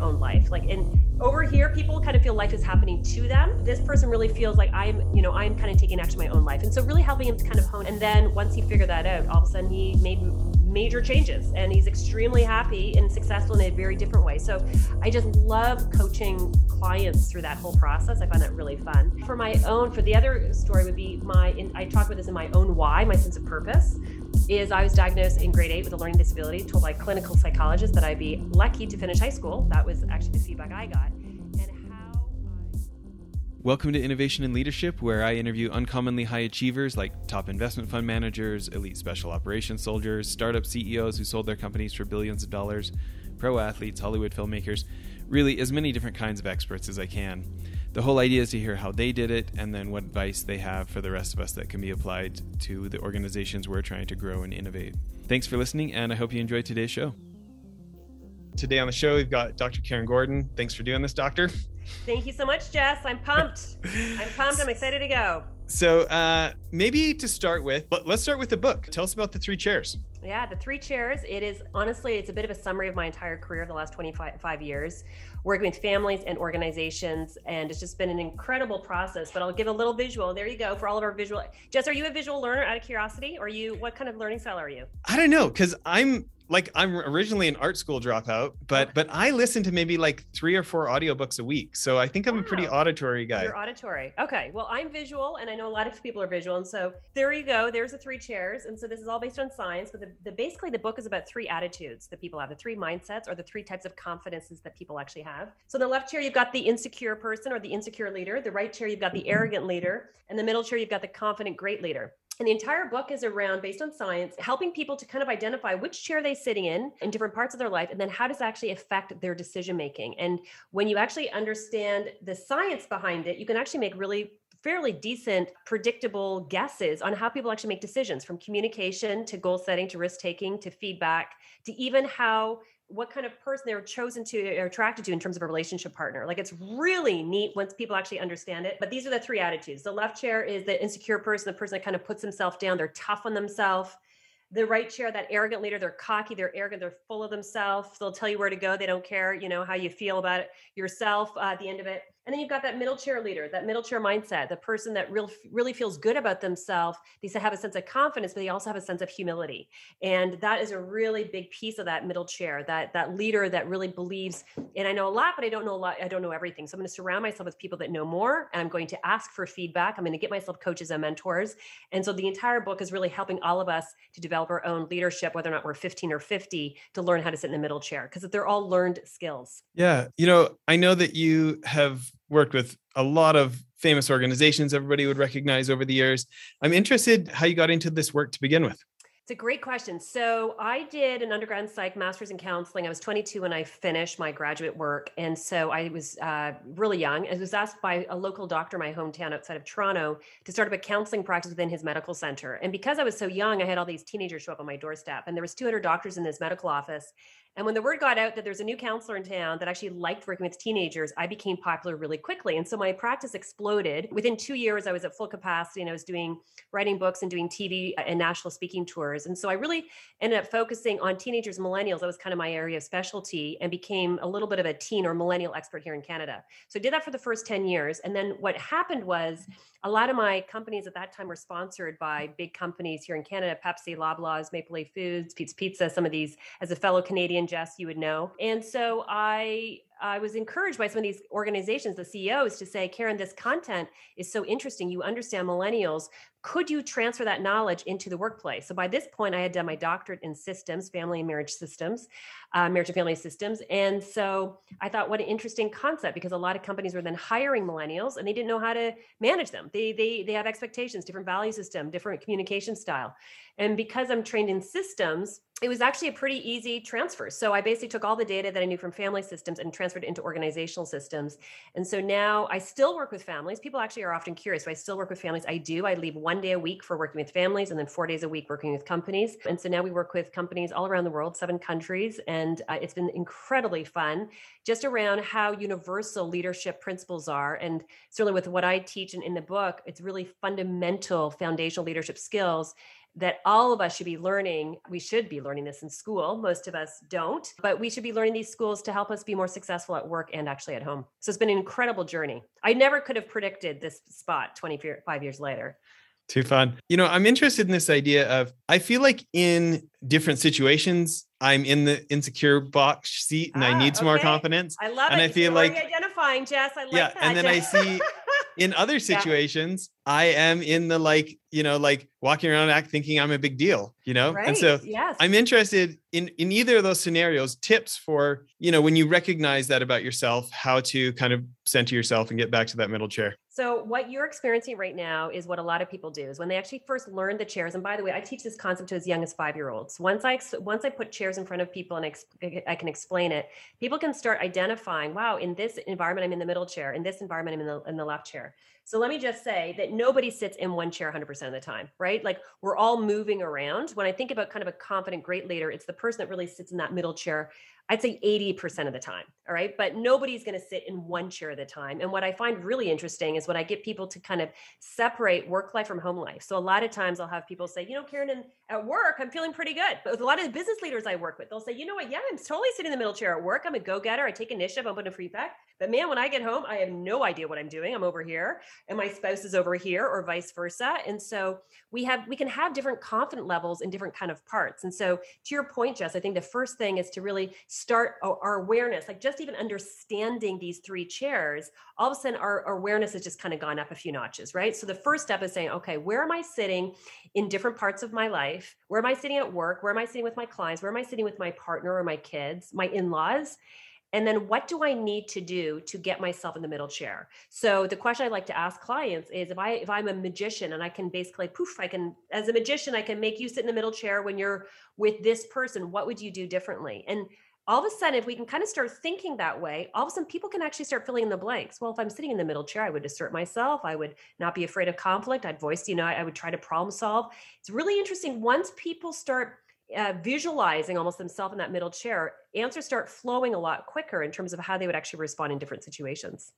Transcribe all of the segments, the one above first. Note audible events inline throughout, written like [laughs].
own life. Like, and over here, people kind of feel life is happening to them. This person really feels like I'm, you know, I'm kind of taking action in my own life. And so, really helping him to kind of hone. And then once he figured that out, all of a sudden he made major changes and he's extremely happy and successful in a very different way. So, I just love coaching clients through that whole process. I find that really fun. For my own, for the other story would be my, I talk about this in my own why, my sense of purpose is I was diagnosed in grade eight with a learning disability, told by clinical psychologist that I'd be lucky to finish high school. That was actually the feedback I got. Welcome to Innovation and Leadership, where I interview uncommonly high achievers like top investment fund managers, elite special operations soldiers, startup CEOs who sold their companies for billions of dollars, pro athletes, Hollywood filmmakers, really as many different kinds of experts as I can. The whole idea is to hear how they did it and then what advice they have for the rest of us that can be applied to the organizations we're trying to grow and innovate. Thanks for listening, and I hope you enjoyed today's show. Today on the show, we've got Dr. Karen Gordon. Thanks for doing this, Doctor. Thank you so much, Jess. I'm pumped. [laughs] I'm pumped. I'm excited to go. So, uh, maybe to start with, but let's start with the book. Tell us about the three chairs. Yeah, the three chairs. It is honestly, it's a bit of a summary of my entire career, the last 25 years, working with families and organizations. And it's just been an incredible process. But I'll give a little visual. There you go for all of our visual. Jess, are you a visual learner out of curiosity? Or you, what kind of learning style are you? I don't know, because I'm like I'm originally an art school dropout, but but I listen to maybe like three or four audiobooks a week. So I think I'm wow. a pretty auditory guy. You're auditory. Okay. Well, I'm visual and I know a lot of people are visual. And so there you go. There's the three chairs. And so this is all based on science, but the, the basically the book is about three attitudes that people have, the three mindsets or the three types of confidences that people actually have. So in the left chair, you've got the insecure person or the insecure leader. The right chair, you've got the mm-hmm. arrogant leader. And the middle chair, you've got the confident great leader. And the entire book is around, based on science, helping people to kind of identify which chair they're sitting in in different parts of their life, and then how does it actually affect their decision making. And when you actually understand the science behind it, you can actually make really fairly decent, predictable guesses on how people actually make decisions from communication to goal setting to risk taking to feedback to even how what kind of person they're chosen to or attracted to in terms of a relationship partner. Like it's really neat once people actually understand it. But these are the three attitudes. The left chair is the insecure person, the person that kind of puts himself down. They're tough on themselves. The right chair, that arrogant leader, they're cocky, they're arrogant, they're full of themselves. They'll tell you where to go. They don't care, you know, how you feel about it yourself uh, at the end of it. And then you've got that middle chair leader, that middle chair mindset, the person that real, really feels good about themselves. They have a sense of confidence, but they also have a sense of humility. And that is a really big piece of that middle chair, that that leader that really believes, and I know a lot, but I don't know a lot, I don't know everything. So I'm going to surround myself with people that know more. And I'm going to ask for feedback. I'm going to get myself coaches and mentors. And so the entire book is really helping all of us to develop our own leadership, whether or not we're 15 or 50, to learn how to sit in the middle chair, because they're all learned skills. Yeah. You know, I know that you have worked with a lot of famous organizations everybody would recognize over the years. I'm interested how you got into this work to begin with. It's a great question. So I did an undergrad psych, master's in counseling. I was 22 when I finished my graduate work, and so I was uh, really young. I was asked by a local doctor in my hometown outside of Toronto to start up a counseling practice within his medical center. And because I was so young, I had all these teenagers show up on my doorstep, and there was 200 doctors in this medical office. And when the word got out that there's a new counselor in town that actually liked working with teenagers, I became popular really quickly. And so my practice exploded. Within two years, I was at full capacity and I was doing writing books and doing TV uh, and national speaking tours. And so I really ended up focusing on teenagers and millennials. That was kind of my area of specialty and became a little bit of a teen or millennial expert here in Canada. So I did that for the first 10 years. And then what happened was a lot of my companies at that time were sponsored by big companies here in Canada, Pepsi, Loblaws, Maple Leaf Foods, Pizza Pizza, some of these, as a fellow Canadian, Jess, you would know. And so I I was encouraged by some of these organizations, the CEOs, to say, Karen, this content is so interesting. You understand millennials. Could you transfer that knowledge into the workplace? So by this point, I had done my doctorate in systems, family and marriage systems, uh, marriage and family systems. And so I thought, what an interesting concept because a lot of companies were then hiring millennials and they didn't know how to manage them. They they they have expectations, different value system, different communication style. And because I'm trained in systems, it was actually a pretty easy transfer. So I basically took all the data that I knew from family systems and transferred it into organizational systems. And so now I still work with families. People actually are often curious. Do I still work with families? I do. I leave one day a week for working with families and then four days a week working with companies. And so now we work with companies all around the world, seven countries. And uh, it's been incredibly fun just around how universal leadership principles are. And certainly with what I teach in, in the book, it's really fundamental foundational leadership skills that all of us should be learning. We should be learning this in school. Most of us don't, but we should be learning these schools to help us be more successful at work and actually at home. So it's been an incredible journey. I never could have predicted this spot 25 years later. Too fun. You know, I'm interested in this idea of I feel like in different situations, I'm in the insecure box seat and ah, I need some okay. more confidence. I love and it. I feel like identifying, Jess. I like yeah, that. And then I see [laughs] in other situations. I am in the like, you know, like walking around act thinking I'm a big deal, you know? Right. And so yes. I'm interested in in either of those scenarios, tips for, you know, when you recognize that about yourself, how to kind of center yourself and get back to that middle chair. So what you're experiencing right now is what a lot of people do is when they actually first learn the chairs. And by the way, I teach this concept to as young as five year olds. Once I once I put chairs in front of people and I, I can explain it, people can start identifying. Wow, in this environment, I'm in the middle chair. In this environment, I'm in the in the left chair. So let me just say that nobody sits in one chair 100% of the time, right? Like we're all moving around. When I think about kind of a confident great leader, it's the person that really sits in that middle chair I'd say 80% of the time. All right. But nobody's going to sit in one chair at a time. And what I find really interesting is when I get people to kind of separate work life from home life. So a lot of times I'll have people say, you know, Karen, at work, I'm feeling pretty good. But with a lot of the business leaders I work with, they'll say, you know what? Yeah, I'm totally sitting in the middle chair at work. I'm a go getter. I take initiative. I'm putting a free pack. But man, when I get home, I have no idea what I'm doing. I'm over here and my spouse is over here or vice versa. And so we have, we can have different confident levels in different kind of parts. And so to your point, Jess, I think the first thing is to really start our awareness, like just even understanding these three chairs, all of a sudden our, awareness has just kind of gone up a few notches, right? So the first step is saying, okay, where am I sitting in different parts of my life? Where am I sitting at work? Where am I sitting with my clients? Where am I sitting with my partner or my kids, my in laws? And then what do I need to do to get myself in the middle chair? So the question I like to ask clients is if I if I'm a magician and I can basically poof, I can as a magician, I can make you sit in the middle chair when you're with this person, what would you do differently? And all of a sudden, if we can kind of start thinking that way, all of a sudden people can actually start filling in the blanks. Well, if I'm sitting in the middle chair, I would assert myself. I would not be afraid of conflict. I'd voice, you know, I would try to problem solve. It's really interesting. Once people start uh, visualizing almost themselves in that middle chair, answers start flowing a lot quicker in terms of how they would actually respond in different situations.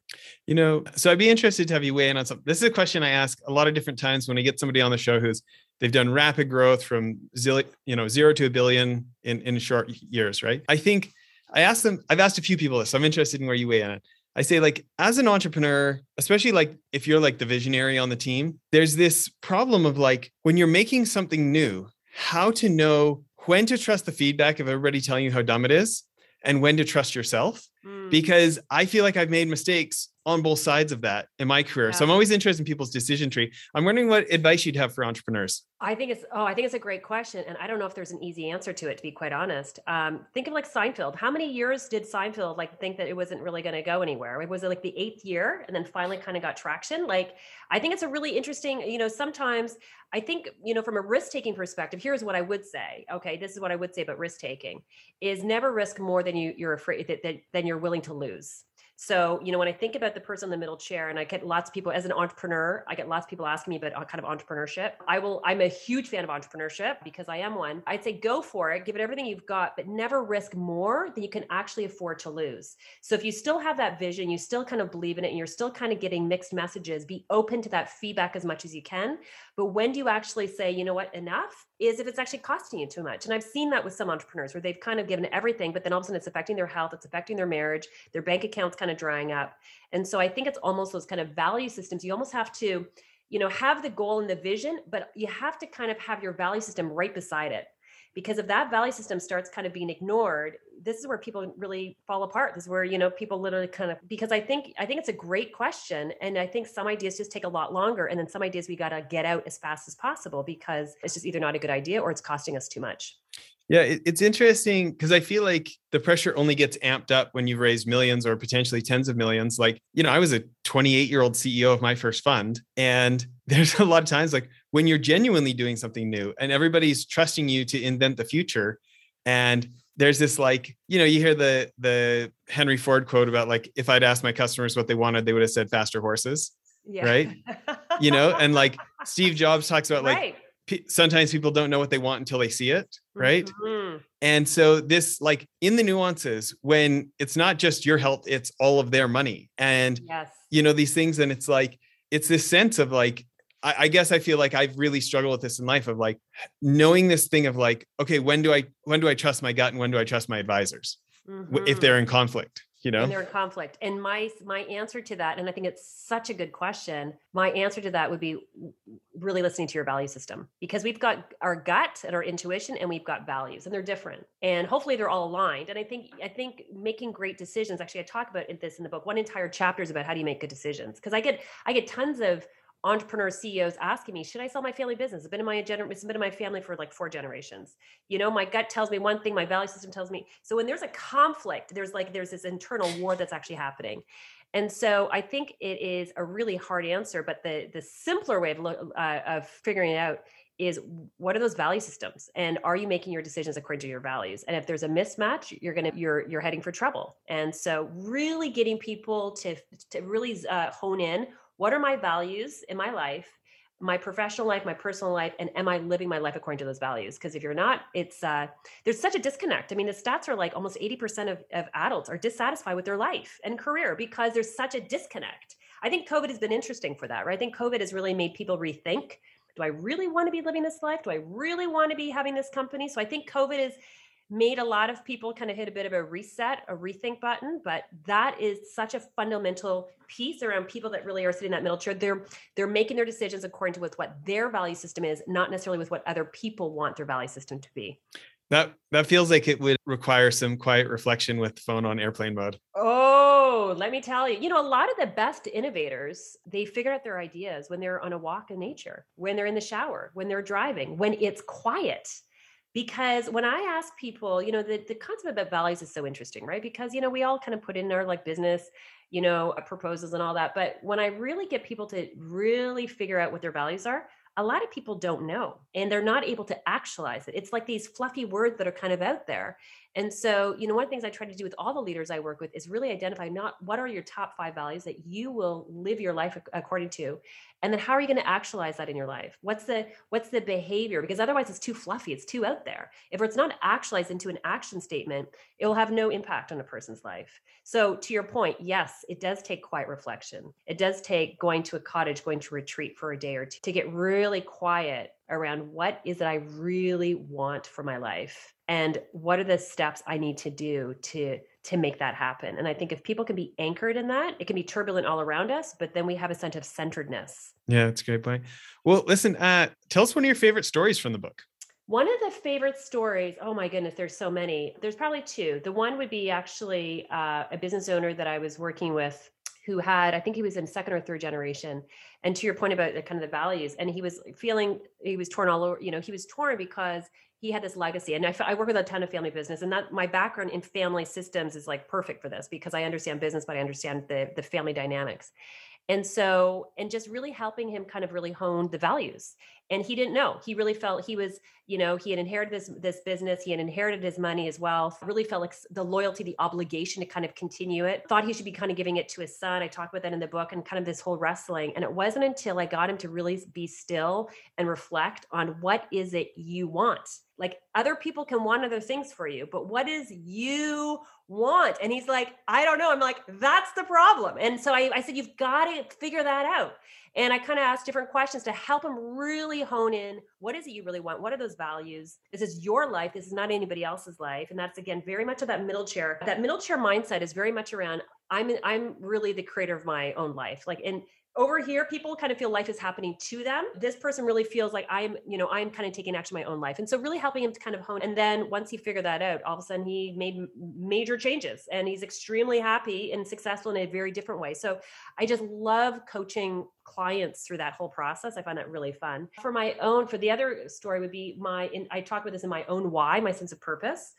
You know, so I'd be interested to have you weigh in on something. This is a question I ask a lot of different times when I get somebody on the show who's they've done rapid growth from zero, you know, zero to a billion in in short years, right? I think I asked them. I've asked a few people this. So I'm interested in where you weigh in it. I say like as an entrepreneur, especially like if you're like the visionary on the team, there's this problem of like when you're making something new, how to know when to trust the feedback of everybody telling you how dumb it is and when to trust yourself. Mm. Because I feel like I've made mistakes on both sides of that in my career. Yeah. So I'm always interested in people's decision tree. I'm wondering what advice you'd have for entrepreneurs. I think it's oh, I think it's a great question, and I don't know if there's an easy answer to it. To be quite honest, um, think of like Seinfeld. How many years did Seinfeld like think that it wasn't really going to go anywhere? Was it like the eighth year, and then finally kind of got traction? Like, I think it's a really interesting. You know, sometimes I think you know from a risk taking perspective. Here's what I would say. Okay, this is what I would say about risk taking: is never risk more than you you're afraid that, that than you're willing to lose. So, you know, when I think about the person in the middle chair, and I get lots of people as an entrepreneur, I get lots of people asking me about uh, kind of entrepreneurship. I will, I'm a huge fan of entrepreneurship because I am one. I'd say go for it, give it everything you've got, but never risk more than you can actually afford to lose. So, if you still have that vision, you still kind of believe in it, and you're still kind of getting mixed messages, be open to that feedback as much as you can. But when do you actually say, you know what, enough? Is if it's actually costing you too much. And I've seen that with some entrepreneurs where they've kind of given everything, but then all of a sudden it's affecting their health, it's affecting their marriage, their bank accounts kind of drying up. And so I think it's almost those kind of value systems. You almost have to, you know, have the goal and the vision, but you have to kind of have your value system right beside it. Because if that value system starts kind of being ignored, this is where people really fall apart. This is where, you know, people literally kind of because I think I think it's a great question. And I think some ideas just take a lot longer. And then some ideas we gotta get out as fast as possible because it's just either not a good idea or it's costing us too much. Yeah, it's interesting because I feel like the pressure only gets amped up when you've raised millions or potentially tens of millions. Like, you know, I was a 28 year old CEO of my first fund. And [laughs] there's a lot of times like when you're genuinely doing something new and everybody's trusting you to invent the future. And there's this like, you know, you hear the the Henry Ford quote about like, if I'd asked my customers what they wanted, they would have said faster horses. Yeah. Right. you know, and like Steve Jobs talks about like right sometimes people don't know what they want until they see it right mm-hmm. and so this like in the nuances when it's not just your health it's all of their money and yes. you know these things and it's like it's this sense of like I, I guess I feel like I've really struggled with this in life of like knowing this thing of like, okay, when do I when do I trust my gut and when do I trust my advisors mm-hmm. if they're in conflict? You know? when they're in conflict. And my my answer to that and i think it's such a good question my answer to that would be really listening to your value system. Because we've got our gut and our intuition and we've got values and they're different. And hopefully they're all aligned. And i think i think making great decisions actually i talk about this in the book one entire chapter is about how do you make good decisions? Because i get i get tons of entrepreneur CEOs asking me, should I sell my family business? It's been in my gener- it's been in my family for like four generations. You know, my gut tells me one thing, my value system tells me. So when there's a conflict, there's like there's this internal war that's actually happening. And so I think it is a really hard answer, but the the simpler way of lo- uh, of figuring it out is what are those value systems and are you making your decisions according to your values and if there's a mismatch you're gonna you're you're heading for trouble and so really getting people to to really uh, hone in what are my values in my life my professional life my personal life and am i living my life according to those values? Because if you're not it's uh there's such a disconnect. I mean the stats are like almost 80% of, of adults are dissatisfied with their life and career because there's such a disconnect. I think covid has been interesting for that right? I think covid has really made people rethink do i really want to be living this life? Do i really want to be having this company? So i think covid is made a lot of people kind of hit a bit of a reset, a rethink button, but that is such a fundamental piece around people that really are sitting in that middle chair. They're they're making their decisions according to with what their value system is, not necessarily with what other people want their value system to be. That that feels like it would require some quiet reflection with phone on airplane mode. Oh, let me tell you. You know, a lot of the best innovators, they figure out their ideas when they're on a walk in nature, when they're in the shower, when they're driving, when it's quiet because when i ask people you know the, the concept about values is so interesting right? Because you know we all kind of put in our like business you know uh, proposals and all that but when i really get people to really figure out what their values are a lot of people don't know and they're not able to actualize it. It's like these fluffy words that are kind of out there and so, you know, one of the things I try to do with all the leaders I work with is really identify not what are your top five values that you will live your life according to, and then how are you going to actualize that in your life? What's the what's the behavior? Because otherwise it's too fluffy it's too out there. If it's not actualized into an action statement it will have no impact on a person's life. So to your point yes it does take quiet reflection. It does take going to a cottage going to retreat for a day or two to get really quiet around what is it i really want for my life and what are the steps i need to do to to make that happen. And I think if people can be anchored in that, it can be turbulent all around us, but then we have a sense of centeredness. Yeah, that's a great point. Well, listen, uh, tell us one of your favorite stories from the book. One of the favorite stories, oh my goodness, there's so many. There's probably two. The one would be actually uh, a business owner that I was working with who had, I think he was in second or third generation. And to your point about the kind of the values, and he was feeling, he was torn all over, you know, he was torn because he had this legacy and I, I, work with a ton of family business and that my background in family systems is like perfect for this because i understand business but i understand the the family dynamics. And so and just really helping him kind of really hone the values and he didn't know. He really felt he was you know he had inherited this this business he had inherited his money as well really felt like the loyalty the obligation to kind of continue it. Thought he should be kind of giving it to his son. I talked about that in the book and kind of this whole wrestling and it wasn't until i got him to really be still and reflect on what is it you want? Like other people can want other things for you but what is you want? And he's like i don't know. I'm like that's the problem. And so i, I said you've got to figure that out and I kind of ask different questions to help him really hone in what is it you really want? What are those values? This is your life. This is not anybody else's life. And that's again very much of that middle chair. That middle chair mindset is very much around I'm I'm really the creator of my own life. Like and over here people kind of feel life is happening to them this person really feels like i'm you know i'm kind of taking action my own life and so really helping him to kind of hone and then once he figured that out all of a sudden he made major changes and he's extremely happy and successful in a very different way so i just love coaching clients through that whole process i find that really fun for my own for the other story would be my in, i talk about this in my own why my sense of purpose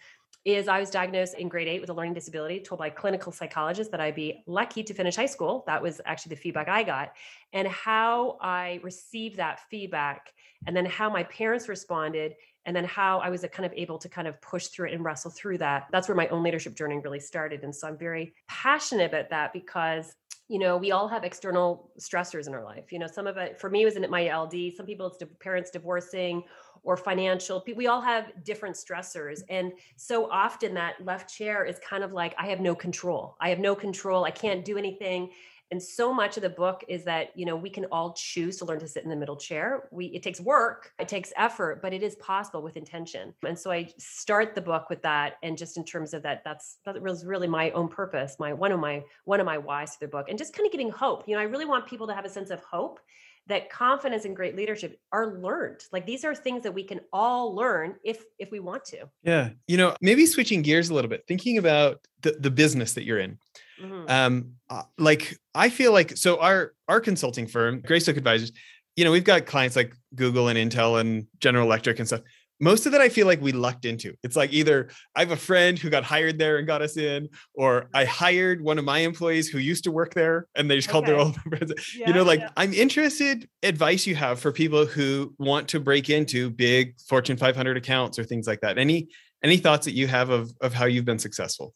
is I was diagnosed in grade eight with a learning disability, told by clinical psychologist that I'd be lucky to finish high school. That was actually the feedback I got. And how I received that feedback, and then how my parents responded, and then how I was kind of able to kind of push through it and wrestle through that. That's where my own leadership journey really started. And so I'm very passionate about that because you know we all have external stressors in our life you know some of it for me was in my ld some people it's parents divorcing or financial we all have different stressors and so often that left chair is kind of like i have no control. I have no control. I can't do anything and so much of the book is that you know we can all choose to learn to sit in the middle chair. We it takes work it takes effort but it is possible with intention. And so i start the book with that and just in terms of that that's that was really my own purpose my one of my one of my whys for the book and just kind of giving hope. You know i really want people to have a sense of hope that confidence and great leadership are learned. Like these are things that we can all learn if if we want to. Yeah. You know maybe switching gears a little bit thinking about the, the business that you're in mm-hmm. um uh, like i feel like so our our consulting firm greystoke advisors you know we've got clients like google and intel and general electric and stuff most of that I feel like we lucked into. It's like either I have a friend who got hired there and got us in, or I hired one of my employees who used to work there and they just called their old [laughs] friends. Yeah, you know, like yeah. I'm interested advice you have for people who want to break into big Fortune 500 accounts or things like that. Any any thoughts that you have of of how you've been successful?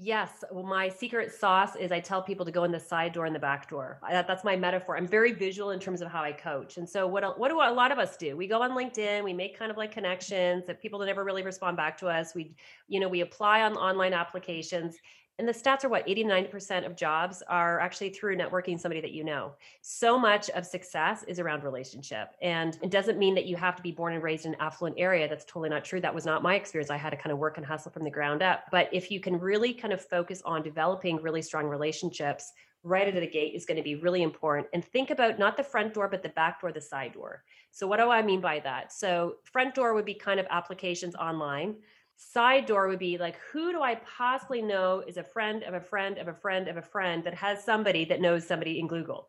Yes. Well, my secret sauce is I tell people to go in the side door and the back door. That, that's my metaphor. I'm very visual in terms of how I coach. And so what what do a lot of us do? We go on LinkedIn, we make kind of like connections that people that never really respond back to us. We, you know, we apply on online applications and the stats are what 89% of jobs are actually through networking somebody that you know. So much of success is around relationship. And it doesn't mean that you have to be born and raised in an affluent area. That's totally not true. That was not my experience. I had to kind of work and hustle from the ground up. But if you can really kind of focus on developing really strong relationships right out of the gate is going to be really important. And think about not the front door but the back door the side door. So what do i mean by that? So front door would be kind of applications online side door would be like who do i possibly know is a friend of a friend of a friend of a friend that has somebody that knows somebody in google?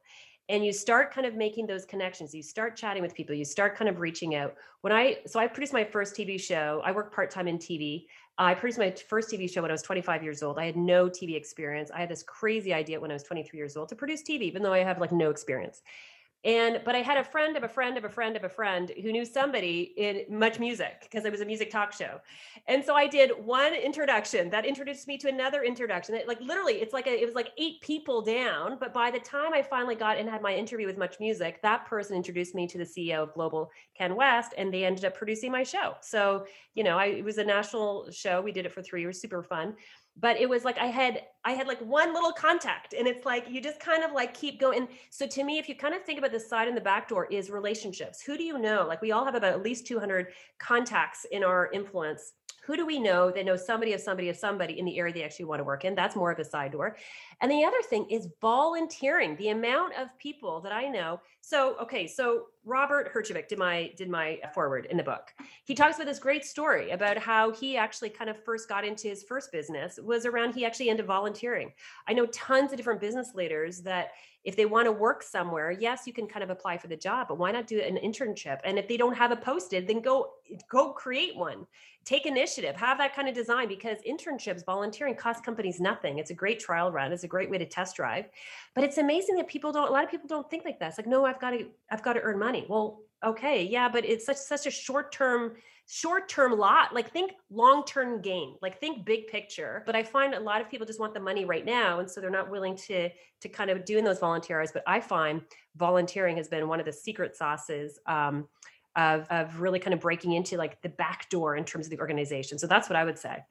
And you start kind of making those connections. You start chatting with people. You start kind of reaching out. When i so i produced my first tv show. I work part-time in tv i produced my first tv show when i was 25 years old. I had no tv experience. I had this crazy idea when i was 23 years old to produce tv even though i have like no experience and but I had a friend of a friend of a friend of a friend who knew somebody in MuchMusic because it was a music talk show. And so I did one introduction that introduced me to another introduction. It, like literally, it's like a, it was like eight people down. But by the time I finally got and had my interview with MuchMusic, that person introduced me to the CEO of Global CanWest, and they ended up producing my show. So you know, I, it was a national show. We did it for three years, super fun but it was like i had i had like one little contact and it's like you just kind of like keep going. So to me if you kind of think about the side and the back door is relationships. Who do you know? Like we all have about at least 200 contacts in our influence who do we know that knows somebody of somebody of somebody in the area they actually want to work in? That's more of a side door. And the other thing is volunteering the amount of people that i know. So okay so robert herjavec did my did my forward in the book. He talks about this great story about how he actually kind of first got into his first business was around he actually ended volunteering. I know tons of different business leaders that if they want to work somewhere yes you can kind of apply for the job but why not do an internship? And if they don't have it posted then go go create one. Take initiative have that kind of design because internships volunteering cost companies nothing. It's a great trial run it's a great way to test drive. But it's amazing that people don't a lot of people don't think like that. It's like no i've got to i've got to earn money. Well okay yeah but it's such such a short term short term lot like think long term gain like think big picture but i find a lot of people just want the money right now and so they're not willing to to kind of doing those volunteer hours. but i find volunteering has been one of the secret sauces um, of, of really kind of breaking into like the back door in terms of the organization. So that's what I would say.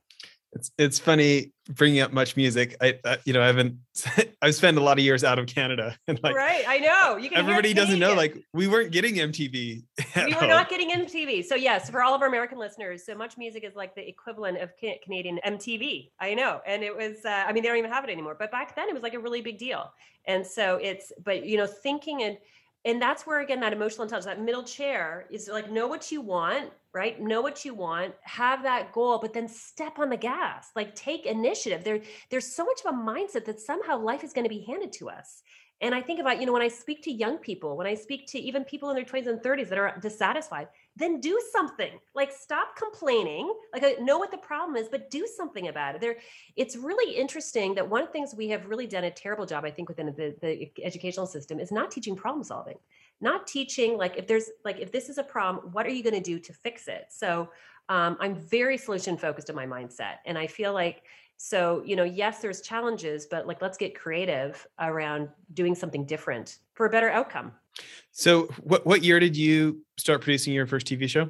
It's it's funny bringing up MuchMusic. I, I you know I haven't [laughs] I've spent a lot of years out of Canada [laughs] and like right. I know everybody doesn't know like we weren't getting MTV. [laughs] We were not getting MTV. So yes, for all of our American listeners, so much music is like the equivalent of Canadian MTV. I know, and it was. Uh, I mean, they don't even have it anymore. But back then, it was like a really big deal. And so it's. But you know, thinking and and that's where again that emotional intelligence that middle chair is like know what you want right? Know what you want have that goal but then step on the gas. Like take initiative. There there's so much of a mindset that somehow life is going to be handed to us. And i think about you know when i speak to young people when i speak to even people in their 20s and 30s that are dissatisfied then do something. Like stop complaining. Like I know what the problem is, but do something about it. There, it's really interesting that one of the things we have really done a terrible job, I think, within the, the educational system is not teaching problem solving. Not teaching like if there's like if this is a problem, what are you going to do to fix it? So um, I'm very solution focused in my mindset, and I feel like so you know yes there's challenges but like let's get creative around doing something different for a better outcome so what what year did you start producing your first tv show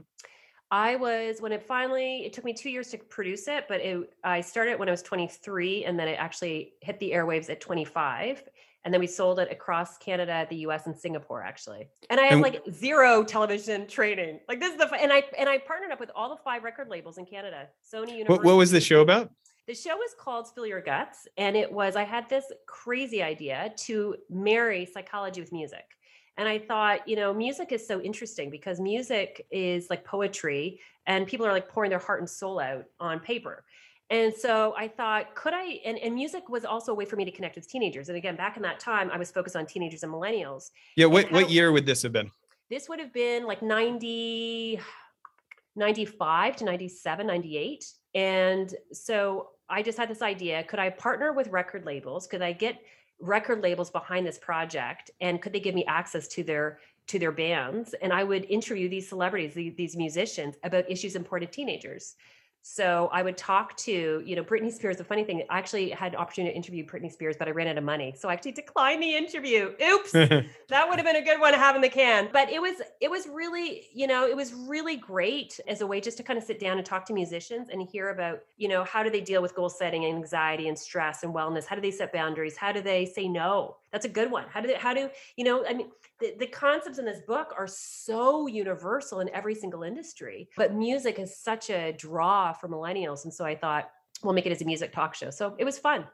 i was when it finally it took me two years to produce it but it, i started when i was 23 and then it actually hit the airwaves at 25 and then we sold it across Canada, the US, and Singapore actually. And I have like zero television training. Like this is the and I and I partnered up with all the five record labels in Canada. Sony Universal. What, what was the show about? The show was called Spill Your Guts, and it was I had this crazy idea to marry psychology with music. And I thought, you know, music is so interesting because music is like poetry and people are like pouring their heart and soul out on paper. And so I thought, could I? And, and music was also a way for me to connect with teenagers. And again, back in that time, I was focused on teenagers and millennials. Yeah. What, what year would this have been? This would have been like 90, 95 to 97, 98. And so I just had this idea could I partner with record labels? Could I get record labels behind this project? And could they give me access to their to their bands and i would interview these celebrities these musicians about issues important to teenagers so I would talk to, you know, Britney Spears. The funny thing, I actually had an opportunity to interview Britney Spears, but I ran out of money. So I actually declined the interview. Oops. [laughs] that would have been a good one to have in the can. But it was, it was really, you know, it was really great as a way just to kind of sit down and talk to musicians and hear about, you know, how do they deal with goal setting and anxiety and stress and wellness? How do they set boundaries? How do they say no? That's a good one. How do they, how do, you know, I mean, the, the concepts in this book are so universal in every single industry, but music is such a draw for millennials. And so I thought, we'll make it as a music talk show. So it was fun.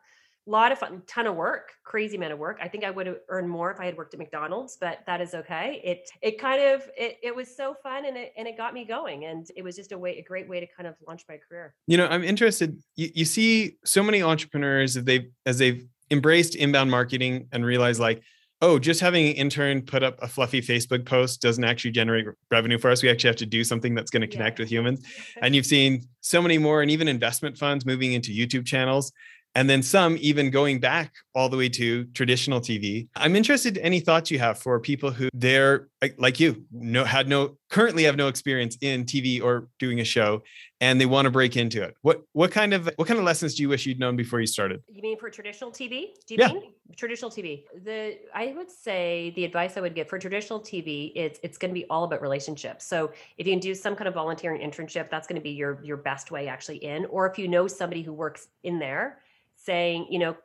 A lot of fun, ton of work, crazy amount of work. I think I would have earned more if I had worked at McDonald's, but that is okay. It it kind of it, it was so fun and it and it got me going. And it was just a way a great way to kind of launch my career. You know, I'm interested. You, you see so many entrepreneurs as they've as they've embraced inbound marketing and realized like oh, just having an intern put up a fluffy Facebook post doesn't actually generate revenue for us. We actually have to do something that's going to connect yeah. with humans. [laughs] And you've seen so many more, and even investment funds moving into YouTube channels and then some even going back all the way to traditional TV. I'm interested in any thoughts you have for people who they're like you, no had no currently have no experience in TV or doing a show and they want to break into it. What what kind of what kind of lessons do you wish you'd known before you started? You mean for traditional TV? Do you yeah. mean traditional TV? The I would say the advice I would give for traditional TV it's it's going to be all about relationships. So if you can do some kind of volunteering internship, that's going to be your your best way actually in. Or if you know somebody who works in there, saying, you know,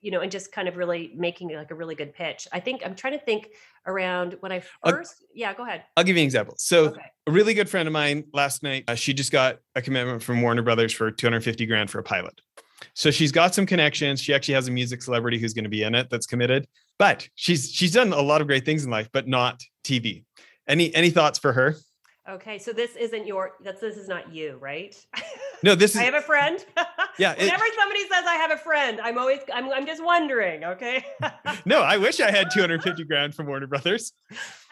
you know, and just kind of really making like a really good pitch. I think I'm trying to think around when I 1st I'll, yeah, go ahead. I'll give you an example. So okay. a really good friend of mine last night, uh, she just got a commitment from Warner Brothers for 250 grand for a pilot. So she's got some connections. She actually has a music celebrity who's going to be in it that's committed. But she's she's done a lot of great things in life, but not TV. Any any thoughts for her? Okay, so this isn't your that's this is not you, right? No, this [laughs] is I have a friend. [laughs] Yeah. Whenever it, somebody says I have a friend, I'm always I'm I'm just wondering, okay? [laughs] no, I wish I had 250 grand from Warner Brothers.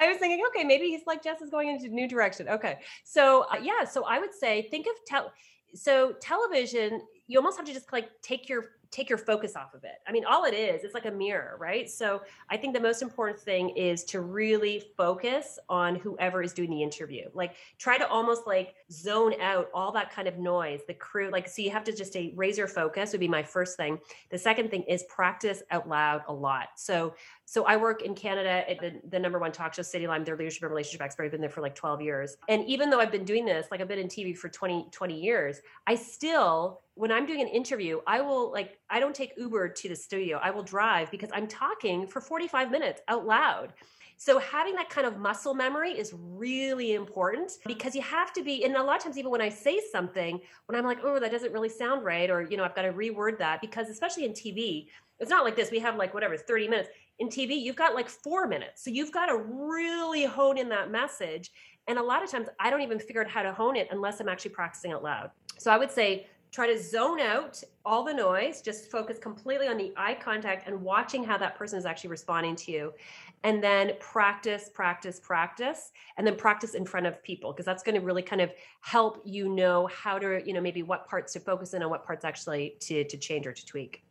I was thinking, okay, maybe he's like Jess is going into a new direction. Okay. So, uh, yeah, so I would say think of tel so television you almost have to just like take your take your focus off of it. I mean, all it is, it's like a mirror, right? So I think the most important thing is to really focus on whoever is doing the interview. Like try to almost like zone out all that kind of noise, the crew. Like, so you have to just stay razor focus would be my first thing. The second thing is practice out loud a lot. So so I work in Canada at the, the number one talk show, Cityline, their leadership and relationship expert. I've been there for like 12 years. And even though I've been doing this, like I've been in TV for 20, 20 years, I still, when I'm doing an interview, I will like, I don't take Uber to the studio. I will drive because I'm talking for 45 minutes out loud. So having that kind of muscle memory is really important because you have to be, and a lot of times, even when I say something, when I'm like, oh, that doesn't really sound right, or, you know, I've got to reword that because especially in TV, it's not like this. We have like whatever, 30 minutes in TV, you've got like four minutes. So you've got to really hone in that message. And a lot of times I don't even figure out how to hone it unless I'm actually practicing out loud. So I would say try to zone out all the noise, just focus completely on the eye contact and watching how that person is actually responding to you. And then practice, practice, practice, and then practice in front of people because that's going to really kind of help you know how to, you know, maybe what parts to focus in on what parts actually to to change or to tweak.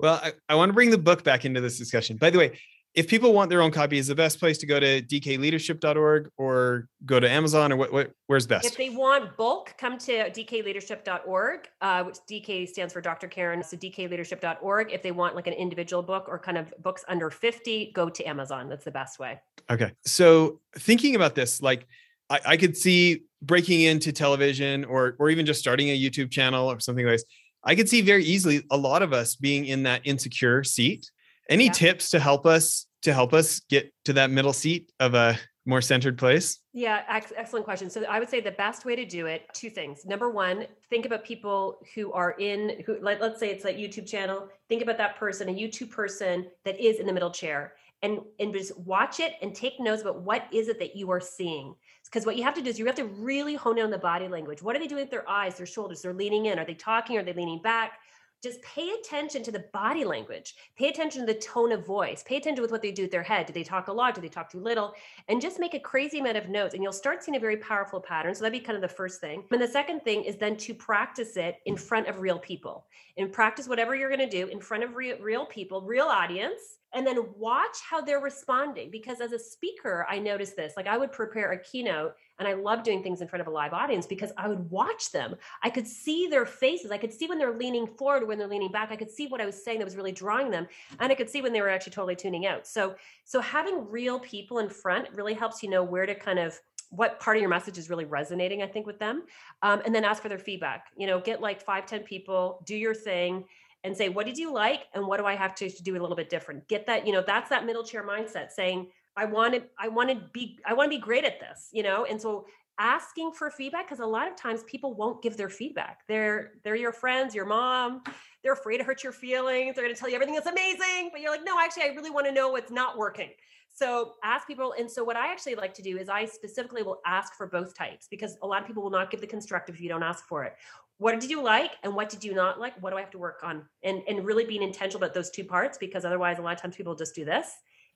Well, I, I want to bring the book back into this discussion. By the way, if people want their own copy, is the best place to go to dkleadership.org or go to Amazon or what, what where's best? If they want bulk, come to dkleadership.org, uh, which DK stands for Dr. Karen. So dkleadership.org. If they want like an individual book or kind of books under 50, go to Amazon. That's the best way. Okay. So thinking about this, like I, I could see breaking into television or or even just starting a YouTube channel or something like this I could see very easily a lot of us being in that insecure seat Any Yeah. tips to help us to help us get to that middle seat of a more centered place? Yeah, ex- excellent question. So I would say the best way to do it, two things. Number one, think about people who are in who like let's say it's that YouTube channel. Think about that person, a YouTube person that is in the middle chair. And and just watch it and take notes about what is it that you are seeing. Because what you have to do is you have to really hone in on the body language. What are they doing with their eyes, their shoulders? They're leaning in. Are they talking? Are they leaning back? Just pay attention to the body language. Pay attention to the tone of voice. Pay attention with what they do with their head. Do they talk a lot? Do they talk too little? and just make a crazy amount of notes and you'll start seeing a very powerful pattern so that'd be kind of the first thing and the second thing is then to practice it in front of real people and practice whatever you're going to do in front of real, real people real audience and then watch how they're responding because as a speaker i noticed this like i would prepare a keynote and i love doing things in front of a live audience because i would watch them i could see their faces i could see when they're leaning forward when they're leaning back i could see what i was saying that was really drawing them and i could see when they were actually totally tuning out so so having real people in front really helps you know where to kind of what part of your message is really resonating, I think, with them. Um, and then ask for their feedback. You know, get like five, ten people, do your thing and say, what did you like? And what do I have to, to do a little bit different? Get that, you know, that's that middle chair mindset saying, I want to, I want to be, I want to be great at this, you know? And so asking for feedback, because a lot of times people won't give their feedback. They're, they're your friends, your mom, they're afraid to hurt your feelings. They're going to tell you everything that's amazing, but you're like, no, actually, I really want to know what's not working. So ask people. And so what I actually like to do is I specifically will ask for both types because a lot of people will not give the constructive if you don't ask for it. What did you like and what did you not like? What do I have to work on? And and really being intentional about those two parts because otherwise a lot of times people just do this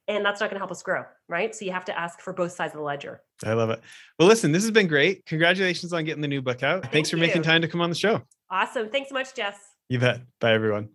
and that's not going to help us grow, right? So you have to ask for both sides of the ledger. I love it. Well, listen, this has been great. Congratulations on getting the new book out. Thanks Thank for making time to come on the show. Awesome. Thanks so much, Jess. You bet. Bye, everyone.